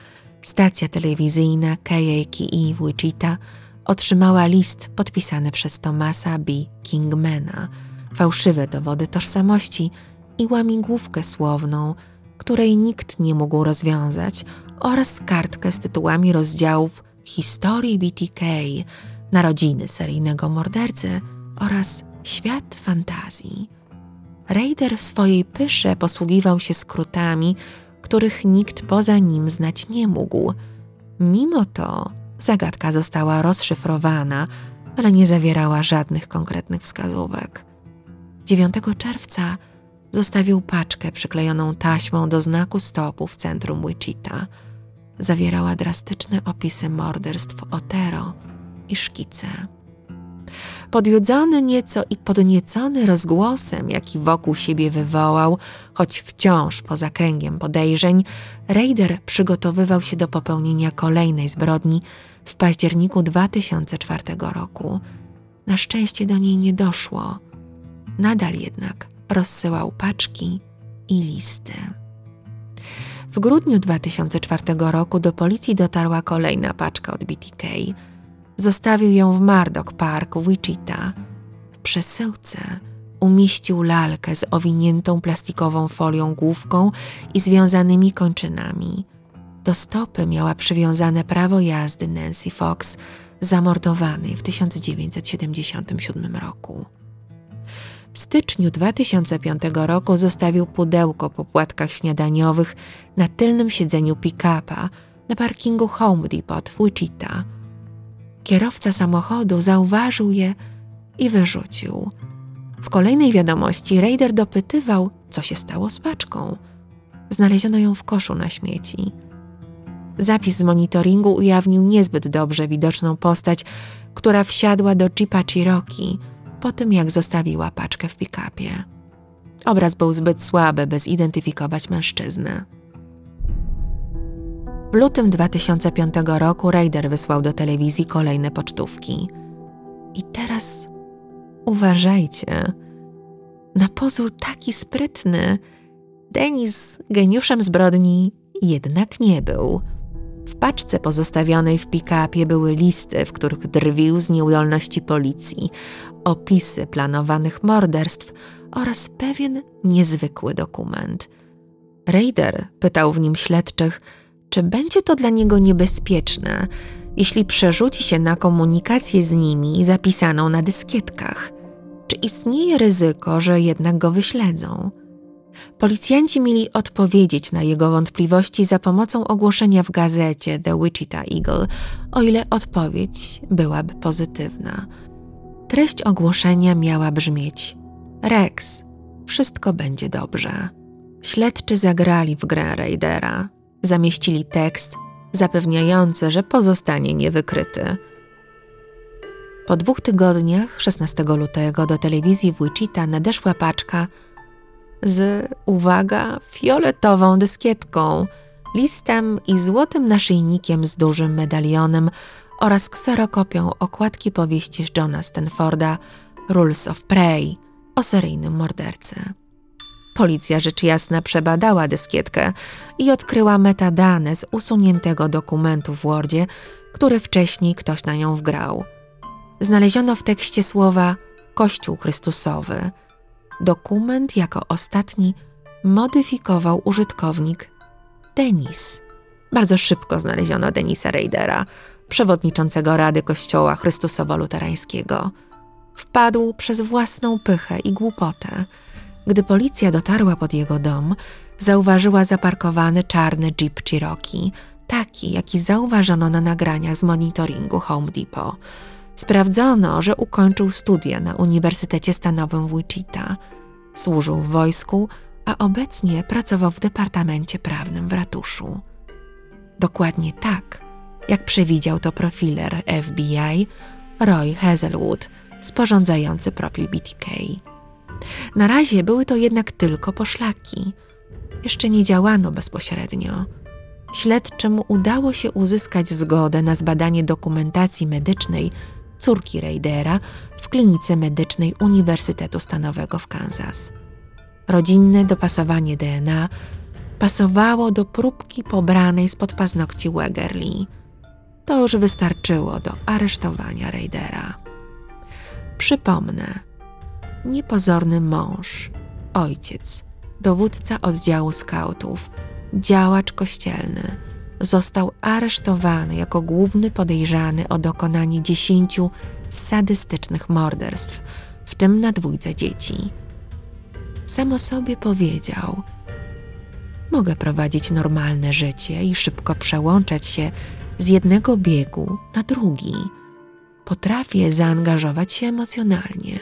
stacja telewizyjna KAKE w Wichita otrzymała list podpisany przez Thomasa B. Kingmana, fałszywe dowody tożsamości i łamigłówkę słowną, której nikt nie mógł rozwiązać, oraz kartkę z tytułami rozdziałów Historii BTK, Narodziny seryjnego mordercy oraz Świat fantazji. Raider w swojej pysze posługiwał się skrótami, których nikt poza nim znać nie mógł. Mimo to zagadka została rozszyfrowana, ale nie zawierała żadnych konkretnych wskazówek. 9 czerwca zostawił paczkę przyklejoną taśmą do znaku stopu w centrum Wichita. Zawierała drastyczne opisy morderstw Otero i szkice. Podjudzony nieco i podniecony rozgłosem, jaki wokół siebie wywołał, choć wciąż poza kręgiem podejrzeń, Raider przygotowywał się do popełnienia kolejnej zbrodni w październiku 2004 roku. Na szczęście do niej nie doszło. Nadal jednak rozsyłał paczki i listy. W grudniu 2004 roku do policji dotarła kolejna paczka od BTK. Zostawił ją w Mardok Park w Wichita. W przesyłce umieścił lalkę z owiniętą plastikową folią główką i związanymi kończynami. Do stopy miała przywiązane prawo jazdy Nancy Fox, zamordowanej w 1977 roku. W styczniu 2005 roku zostawił pudełko po płatkach śniadaniowych na tylnym siedzeniu pick-upa na parkingu Home Depot w Wichita. Kierowca samochodu zauważył je i wyrzucił. W kolejnej wiadomości Raider dopytywał, co się stało z paczką. Znaleziono ją w koszu na śmieci. Zapis z monitoringu ujawnił niezbyt dobrze widoczną postać, która wsiadła do Jeepa Cherokee po tym, jak zostawiła paczkę w pick-upie. Obraz był zbyt słaby, by zidentyfikować mężczyznę. W lutym 2005 roku Raider wysłał do telewizji kolejne pocztówki. I teraz uważajcie. Na pozór taki sprytny, Denis geniuszem zbrodni jednak nie był. W paczce pozostawionej w pick-upie były listy, w których drwił z nieudolności policji, opisy planowanych morderstw oraz pewien niezwykły dokument. Raider pytał w nim śledczych, czy będzie to dla niego niebezpieczne, jeśli przerzuci się na komunikację z nimi zapisaną na dyskietkach. Czy istnieje ryzyko, że jednak go wyśledzą? Policjanci mieli odpowiedzieć na jego wątpliwości za pomocą ogłoszenia w gazecie The Wichita Eagle, o ile odpowiedź byłaby pozytywna. Treść ogłoszenia miała brzmieć: Rex, wszystko będzie dobrze. Śledczy zagrali w grę Raidera. Zamieścili tekst zapewniający, że pozostanie niewykryty. Po dwóch tygodniach, 16 lutego, do telewizji w Wichita nadeszła paczka z, uwaga, fioletową dyskietką, listem i złotym naszyjnikiem z dużym medalionem oraz kserokopią okładki powieści Johna Stanforda Rules of Prey o seryjnym mordercy. Policja rzecz jasna przebadała dyskietkę i odkryła metadane z usuniętego dokumentu w Wordzie, który wcześniej ktoś na nią wgrał. Znaleziono w tekście słowa Kościół Chrystusowy. Dokument jako ostatni modyfikował użytkownik Denis. Bardzo szybko znaleziono Denisa Raidera, przewodniczącego Rady Kościoła Chrystusowo-Luterańskiego. Wpadł przez własną pychę i głupotę. Gdy policja dotarła pod jego dom, zauważyła zaparkowany czarny Jeep Cherokee, taki, jaki zauważono na nagraniach z monitoringu Home Depot. Sprawdzono, że ukończył studia na Uniwersytecie Stanowym w Wichita. Służył w wojsku, a obecnie pracował w Departamencie Prawnym w ratuszu. Dokładnie tak, jak przewidział to profiler FBI Roy Hazelwood, sporządzający profil BTK. Na razie były to jednak tylko poszlaki. Jeszcze nie działano bezpośrednio. Śledczym udało się uzyskać zgodę na zbadanie dokumentacji medycznej córki Raidera w klinice medycznej Uniwersytetu Stanowego w Kansas. Rodzinne dopasowanie DNA pasowało do próbki pobranej spod paznokci Wegerli. To już wystarczyło do aresztowania Raidera. Przypomnę, niepozorny mąż, ojciec, dowódca oddziału skautów, działacz kościelny, został aresztowany jako główny podejrzany o dokonanie dziesięciu sadystycznych morderstw, w tym na dwójce dzieci. Sam o sobie powiedział: Mogę prowadzić normalne życie i szybko przełączać się z jednego biegu na drugi. Potrafię zaangażować się emocjonalnie.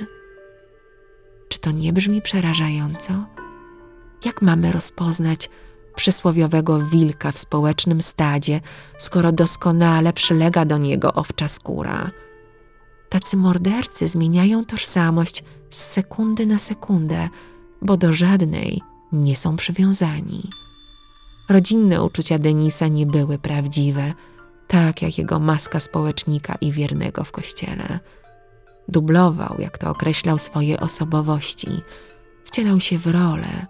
Czy to nie brzmi przerażająco? Jak mamy rozpoznać przysłowiowego wilka w społecznym stadzie, skoro doskonale przylega do niego owcza skóra? Tacy mordercy zmieniają tożsamość z sekundy na sekundę, bo do żadnej nie są przywiązani. Rodzinne uczucia Denisa nie były prawdziwe, tak jak jego maska społecznika i wiernego w kościele. Dublował, jak to określał, swoje osobowości, wcielał się w rolę.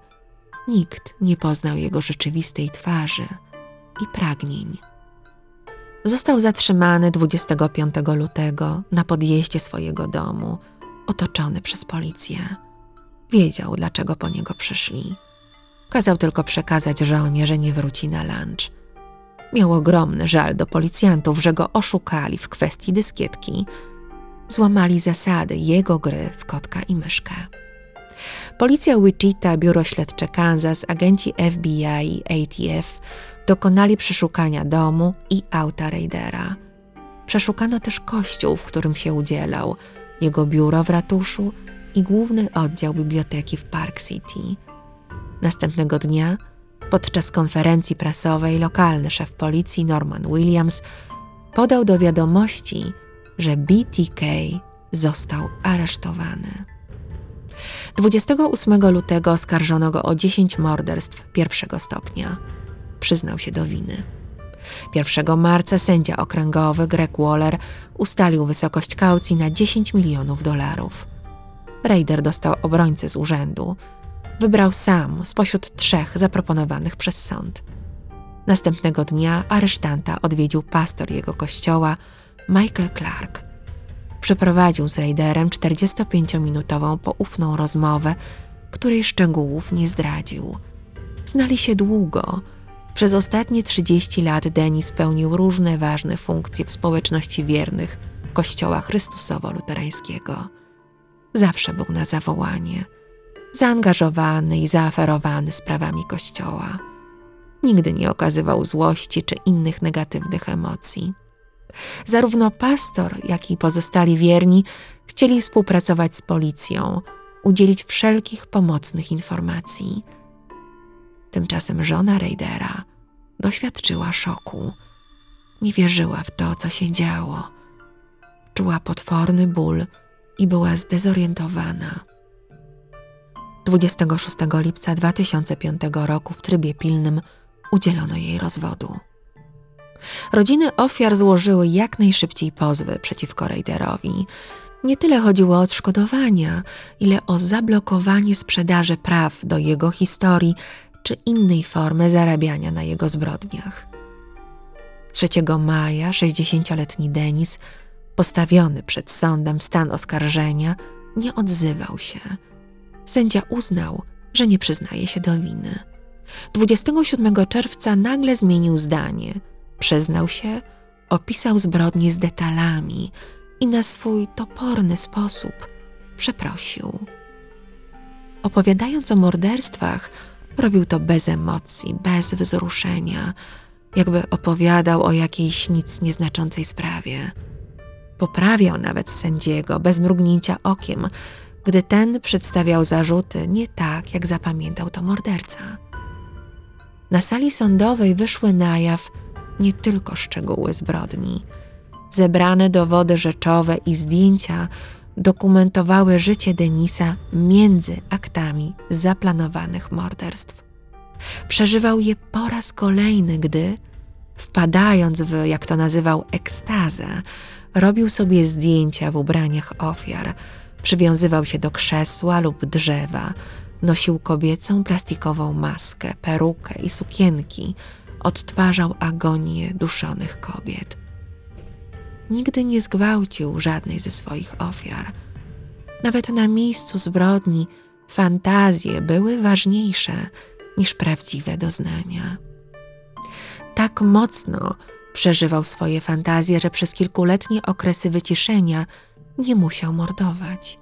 Nikt nie poznał jego rzeczywistej twarzy i pragnień. Został zatrzymany 25 lutego na podjeździe swojego domu, otoczony przez policję. Wiedział, dlaczego po niego przyszli. Kazał tylko przekazać żonie, że nie wróci na lunch. Miał ogromny żal do policjantów, że go oszukali w kwestii dyskietki. Złamali zasady jego gry w kotka i myszkę. Policja Wichita, Biuro Śledcze Kansas, agenci FBI i ATF dokonali przeszukania domu i auta Raidera. Przeszukano też kościół, w którym się udzielał, jego biuro w ratuszu i główny oddział biblioteki w Park City. Następnego dnia, podczas konferencji prasowej, lokalny szef policji Norman Williams podał do wiadomości, że BTK został aresztowany. 28 lutego oskarżono go o 10 morderstw pierwszego stopnia. Przyznał się do winy. 1 marca sędzia okręgowy Greg Waller ustalił wysokość kaucji na 10 milionów dolarów. Raider dostał obrońcę z urzędu. Wybrał sam spośród trzech zaproponowanych przez sąd. Następnego dnia aresztanta odwiedził pastor jego kościoła, Michael Clark. Przeprowadził z Raiderem 45-minutową poufną rozmowę, której szczegółów nie zdradził. Znali się długo. Przez ostatnie 30 lat Denis pełnił różne ważne funkcje w społeczności wiernych Kościoła Chrystusowo-Luterańskiego. Zawsze był na zawołanie, zaangażowany i zaaferowany sprawami Kościoła. Nigdy nie okazywał złości czy innych negatywnych emocji. Zarówno pastor, jak i pozostali wierni chcieli współpracować z policją, udzielić wszelkich pomocnych informacji. Tymczasem żona Raidera doświadczyła szoku. Nie wierzyła w to, co się działo. Czuła potworny ból i była zdezorientowana. 26 lipca 2005 roku w trybie pilnym udzielono jej rozwodu. Rodziny ofiar złożyły jak najszybciej pozwy przeciwko Raiderowi. Nie tyle chodziło o odszkodowania, ile o zablokowanie sprzedaży praw do jego historii czy innej formy zarabiania na jego zbrodniach. 3 maja 60-letni Denis, postawiony przed sądem w stan oskarżenia, nie odzywał się. Sędzia uznał, że nie przyznaje się do winy. 27 czerwca nagle zmienił zdanie – Przyznał się, opisał zbrodnie z detalami i na swój toporny sposób przeprosił. Opowiadając o morderstwach, robił to bez emocji, bez wzruszenia, jakby opowiadał o jakiejś nic nieznaczącej sprawie. Poprawiał nawet sędziego bez mrugnięcia okiem, gdy ten przedstawiał zarzuty nie tak, jak zapamiętał to morderca. Na sali sądowej wyszły na jaw nie tylko szczegóły zbrodni. Zebrane dowody rzeczowe i zdjęcia dokumentowały życie Denisa między aktami zaplanowanych morderstw. Przeżywał je po raz kolejny, gdy, wpadając w, jak to nazywał, ekstazę, Robił sobie zdjęcia w ubraniach ofiar, przywiązywał się do krzesła lub drzewa, nosił kobiecą plastikową maskę, perukę i sukienki, odtwarzał agonię duszonych kobiet. Nigdy nie zgwałcił żadnej ze swoich ofiar. Nawet na miejscu zbrodni fantazje były ważniejsze niż prawdziwe doznania. Tak mocno przeżywał swoje fantazje, że przez kilkuletnie okresy wyciszenia nie musiał mordować.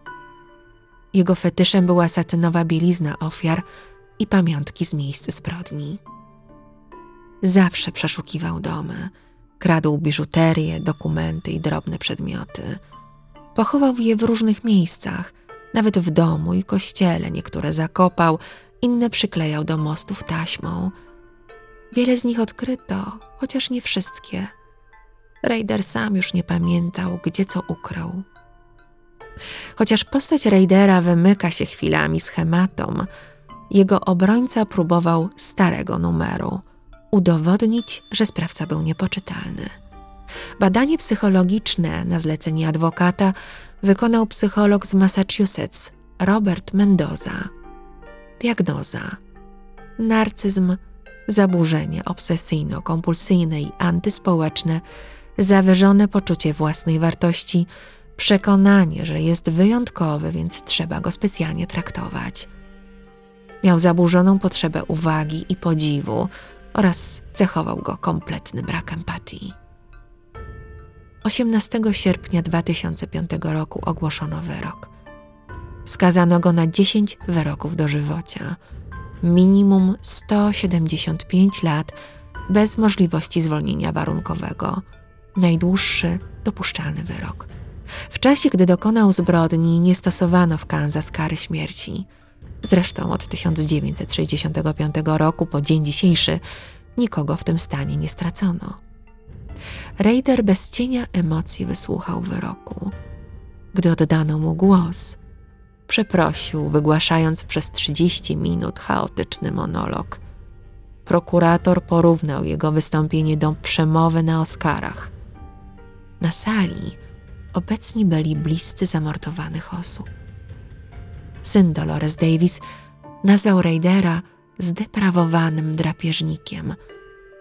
Jego fetyszem była satynowa bielizna ofiar i pamiątki z miejsc zbrodni. Zawsze przeszukiwał domy, kradł biżuterię, dokumenty i drobne przedmioty. Pochował je w różnych miejscach, nawet w domu i kościele, niektóre zakopał, inne przyklejał do mostów taśmą. Wiele z nich odkryto, chociaż nie wszystkie. Raider sam już nie pamiętał, gdzie co ukrył. Chociaż postać Raidera wymyka się chwilami schematom, jego obrońca próbował starego numeru udowodnić, że sprawca był niepoczytalny. Badanie psychologiczne na zlecenie adwokata wykonał psycholog z Massachusetts Robert Mendoza. Diagnoza: narcyzm, zaburzenie obsesyjno-kompulsyjne i antyspołeczne, zawyżone poczucie własnej wartości, przekonanie, że jest wyjątkowy, więc trzeba go specjalnie traktować. Miał zaburzoną potrzebę uwagi i podziwu oraz cechował go kompletny brak empatii. 18 sierpnia 2005 roku ogłoszono wyrok. Skazano go na 10 wyroków dożywocia, minimum 175 lat bez możliwości zwolnienia warunkowego, najdłuższy dopuszczalny wyrok. W czasie, gdy dokonał zbrodni, nie stosowano w Kansas kary śmierci. Zresztą od 1965 roku po dzień dzisiejszy nikogo w tym stanie nie stracono. Raider bez cienia emocji wysłuchał wyroku. Gdy oddano mu głos, przeprosił, wygłaszając przez 30 minut chaotyczny monolog. Prokurator porównał jego wystąpienie do przemowy na Oscarach. Na sali obecni byli bliscy zamordowanych osób. Syn Dolores Davis nazwał Raidera zdeprawowanym drapieżnikiem.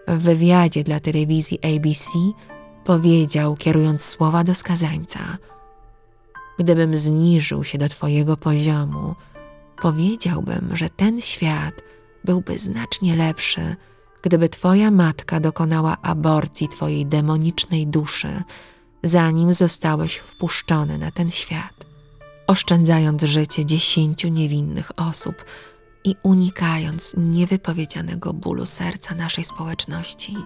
W wywiadzie dla telewizji ABC powiedział, kierując słowa do skazańca: Gdybym zniżył się do Twojego poziomu, powiedziałbym, że ten świat byłby znacznie lepszy, gdyby Twoja matka dokonała aborcji Twojej demonicznej duszy, zanim zostałeś wpuszczony na ten świat, oszczędzając życie dziesięciu niewinnych osób i unikając niewypowiedzianego bólu serca naszej społeczności.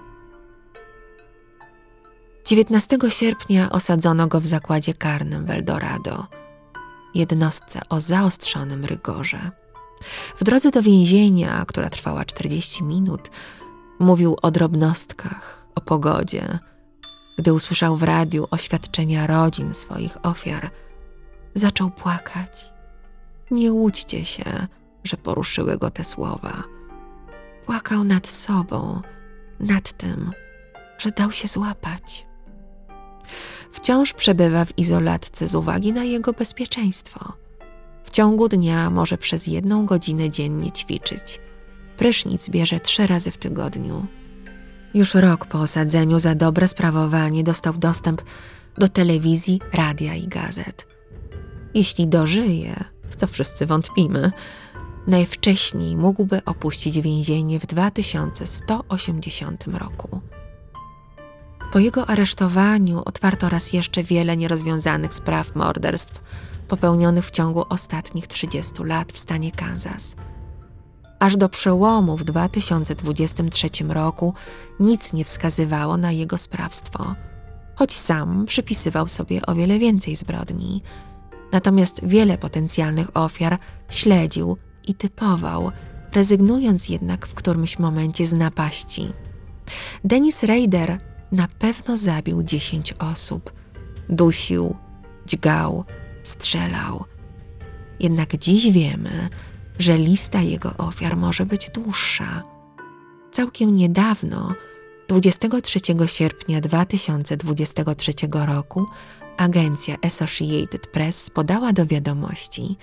19 sierpnia osadzono go w zakładzie karnym w Eldorado, jednostce o zaostrzonym rygorze. W drodze do więzienia, która trwała 40 minut, mówił o drobnostkach, o pogodzie. Gdy usłyszał w radiu oświadczenia rodzin swoich ofiar, zaczął płakać. Nie łudźcie się, że poruszyły go te słowa. Płakał nad sobą, nad tym, że dał się złapać. Wciąż przebywa w izolatce z uwagi na jego bezpieczeństwo. W ciągu dnia może przez jedną godzinę dziennie ćwiczyć. Prysznic bierze trzy razy w tygodniu. Już rok po osadzeniu za dobre sprawowanie dostał dostęp do telewizji, radia i gazet. Jeśli dożyje, w co wszyscy wątpimy, najwcześniej mógłby opuścić więzienie w 2180 roku. Po jego aresztowaniu otwarto raz jeszcze wiele nierozwiązanych spraw morderstw popełnionych w ciągu ostatnich 30 lat w stanie Kansas. Aż do przełomu w 2023 roku nic nie wskazywało na jego sprawstwo, choć sam przypisywał sobie o wiele więcej zbrodni. Natomiast wiele potencjalnych ofiar śledził i typował, rezygnując jednak w którymś momencie z napaści. Dennis Raider na pewno zabił dziesięć osób. Dusił, dźgał, strzelał. Jednak dziś wiemy, że lista jego ofiar może być dłuższa. Całkiem niedawno 23 sierpnia 2023 roku agencja Associated Press podała do wiadomości,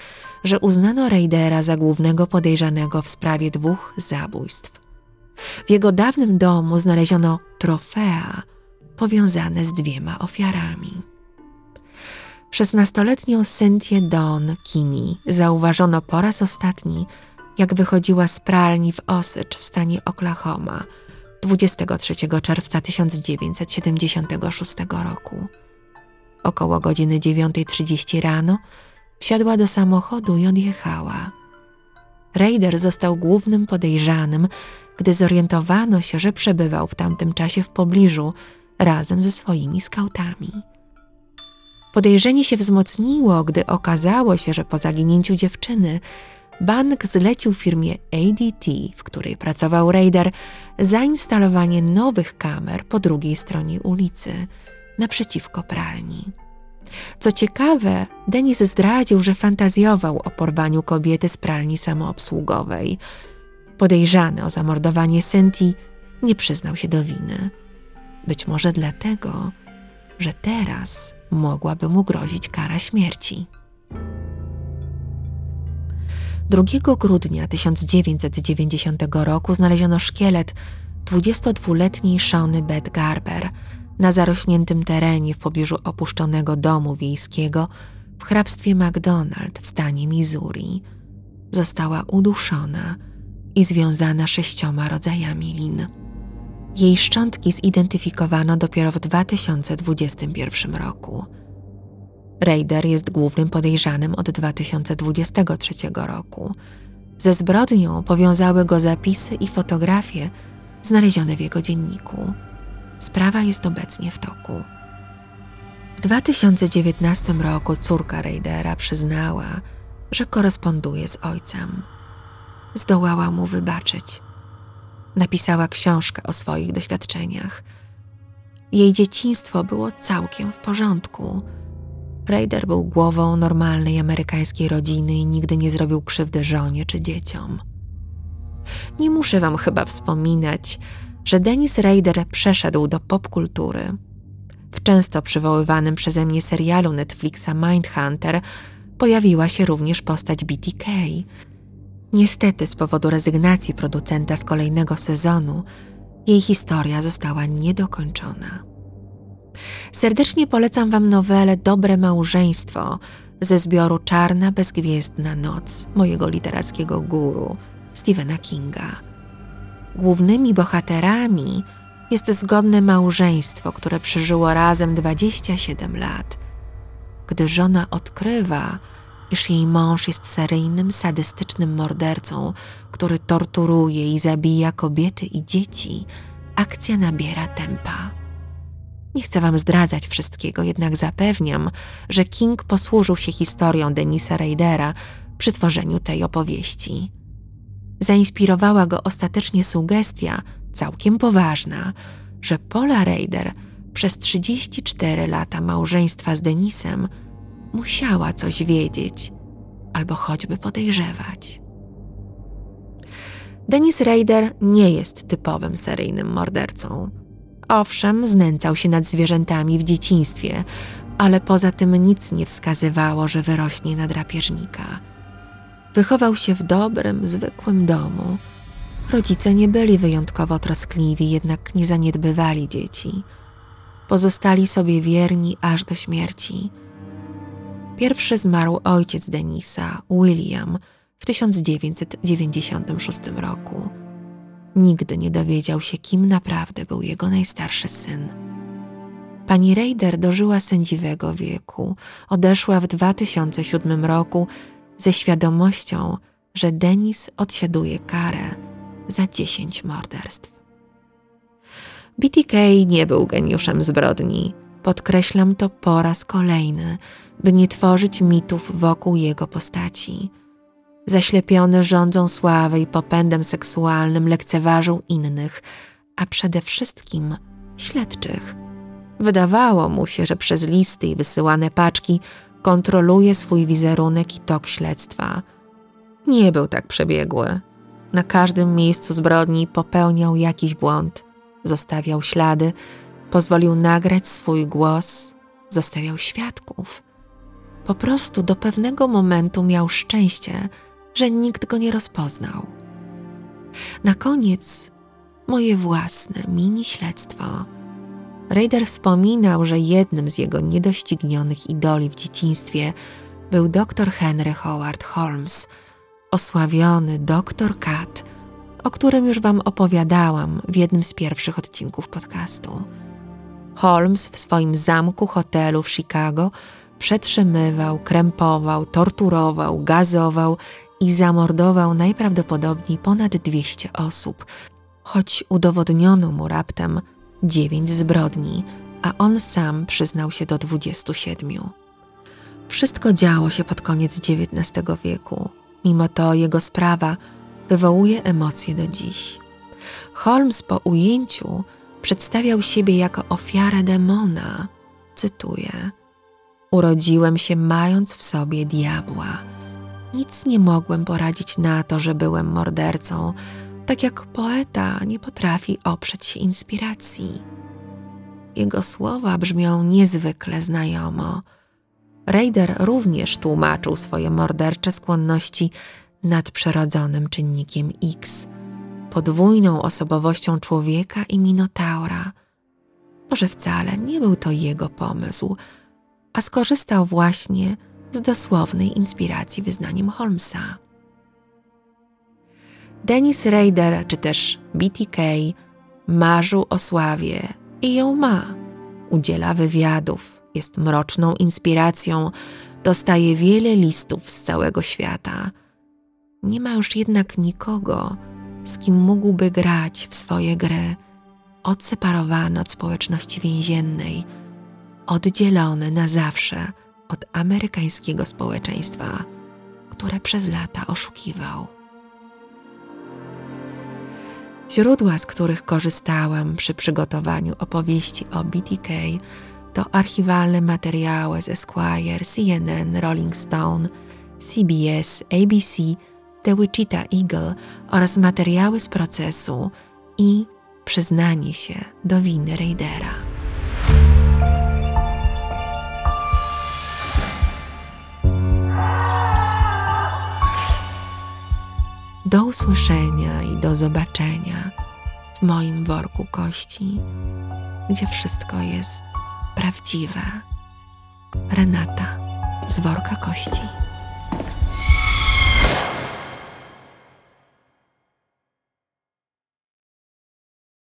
że uznano Raidera za głównego podejrzanego w sprawie dwóch zabójstw. W jego dawnym domu znaleziono trofea powiązane z dwiema ofiarami. Szesnastoletnią Cynthię Dawn Kinney zauważono po raz ostatni, jak wychodziła z pralni w Osage w stanie Oklahoma 23 czerwca 1976 roku. Około godziny 9.30 rano wsiadła do samochodu i odjechała. Raider został głównym podejrzanym, gdy zorientowano się, że przebywał w tamtym czasie w pobliżu razem ze swoimi skautami. Podejrzenie się wzmocniło, gdy okazało się, że po zaginięciu dziewczyny bank zlecił firmie ADT, w której pracował Raider, zainstalowanie nowych kamer po drugiej stronie ulicy, naprzeciwko pralni. Co ciekawe, Denis zdradził, że fantazjował o porwaniu kobiety z pralni samoobsługowej. Podejrzany o zamordowanie Senti nie przyznał się do winy. Być może dlatego, że teraz mogłaby mu grozić kara śmierci. 2 grudnia 1990 roku znaleziono szkielet 22-letniej Shony Beth Garber na zarośniętym terenie w pobliżu opuszczonego domu wiejskiego w hrabstwie McDonald w stanie Missouri. Została uduszona i związana sześcioma rodzajami lin. Jej szczątki zidentyfikowano dopiero w 2021 roku. Raider jest głównym podejrzanym od 2023 roku. Ze zbrodnią powiązały go zapisy i fotografie znalezione w jego dzienniku. Sprawa jest obecnie w toku. W 2019 roku córka Raidera przyznała, że koresponduje z ojcem. Zdołała mu wybaczyć. Napisała książkę o swoich doświadczeniach. Jej dzieciństwo było całkiem w porządku. Raider był głową normalnej amerykańskiej rodziny i nigdy nie zrobił krzywdy żonie czy dzieciom. Nie muszę wam chyba wspominać, że Dennis Rader przeszedł do popkultury. W często przywoływanym przeze mnie serialu Netflixa Mindhunter pojawiła się również postać BTK. Niestety z powodu rezygnacji producenta z kolejnego sezonu jej historia została niedokończona. Serdecznie polecam Wam nowelę Dobre Małżeństwo ze zbioru Czarna Bezgwiezdna Noc mojego literackiego guru Stephena Kinga. Głównymi bohaterami jest zgodne małżeństwo, które przeżyło razem 27 lat. Gdy żona odkrywa, iż jej mąż jest seryjnym, sadystycznym mordercą, który torturuje i zabija kobiety i dzieci, akcja nabiera tempa. Nie chcę wam zdradzać wszystkiego, jednak zapewniam, że King posłużył się historią Denisa Raidera przy tworzeniu tej opowieści zainspirowała go ostatecznie sugestia, całkiem poważna, że Paula Raider przez 34 lata małżeństwa z Denisem musiała coś wiedzieć albo choćby podejrzewać. Denis Raider nie jest typowym seryjnym mordercą. Owszem, znęcał się nad zwierzętami w dzieciństwie, ale poza tym nic nie wskazywało, że wyrośnie na drapieżnika. Wychował się w dobrym, zwykłym domu. Rodzice nie byli wyjątkowo troskliwi, jednak nie zaniedbywali dzieci. Pozostali sobie wierni aż do śmierci. Pierwszy zmarł ojciec Denisa, William, w 1996 roku. Nigdy nie dowiedział się, kim naprawdę był jego najstarszy syn. Pani Raider dożyła sędziwego wieku. Odeszła w 2007 roku ze świadomością, że Denis odsiaduje karę za dziesięć morderstw. BTK nie był geniuszem zbrodni. Podkreślam to po raz kolejny, by nie tworzyć mitów wokół jego postaci. Zaślepiony rządzą sławy i popędem seksualnym lekceważył innych, a przede wszystkim śledczych. Wydawało mu się, że przez listy i wysyłane paczki kontroluje swój wizerunek i tok śledztwa. Nie był tak przebiegły. Na każdym miejscu zbrodni popełniał jakiś błąd, zostawiał ślady, pozwolił nagrać swój głos, zostawiał świadków. Po prostu do pewnego momentu miał szczęście, że nikt go nie rozpoznał. Na koniec moje własne mini śledztwo. Raider wspominał, że jednym z jego niedoścignionych idoli w dzieciństwie był dr Henry Howard Holmes, osławiony doktor Cat, o którym już Wam opowiadałam w jednym z pierwszych odcinków podcastu. Holmes w swoim zamku hotelu w Chicago przetrzymywał, krępował, torturował, gazował i zamordował najprawdopodobniej ponad 200 osób, choć udowodniono mu raptem dziewięć zbrodni, a on sam przyznał się do 27. Wszystko działo się pod koniec XIX wieku. Mimo to jego sprawa wywołuje emocje do dziś. Holmes po ujęciu przedstawiał siebie jako ofiarę demona. Cytuję: Urodziłem się mając w sobie diabła. Nic nie mogłem poradzić na to, że byłem mordercą, tak jak poeta nie potrafi oprzeć się inspiracji. Jego słowa brzmią niezwykle znajomo. Raider również tłumaczył swoje mordercze skłonności nadprzyrodzonym czynnikiem X, podwójną osobowością człowieka i minotaura. Może wcale nie był to jego pomysł, a skorzystał właśnie z dosłownej inspiracji wyznaniem Holmesa. Dennis Raider czy też BTK marzył o sławie i ją ma. Udziela wywiadów, jest mroczną inspiracją, dostaje wiele listów z całego świata. Nie ma już jednak nikogo, z kim mógłby grać w swoje gry, odseparowany od społeczności więziennej, oddzielony na zawsze od amerykańskiego społeczeństwa, które przez lata oszukiwał. Źródła, z których korzystałam przy przygotowaniu opowieści o BTK, to archiwalne materiały z Esquire, CNN, Rolling Stone, CBS, ABC, The Wichita Eagle oraz materiały z procesu i przyznanie się do winy Raidera. Do usłyszenia i do zobaczenia w moim worku kości, gdzie wszystko jest prawdziwe. Renata z worka kości.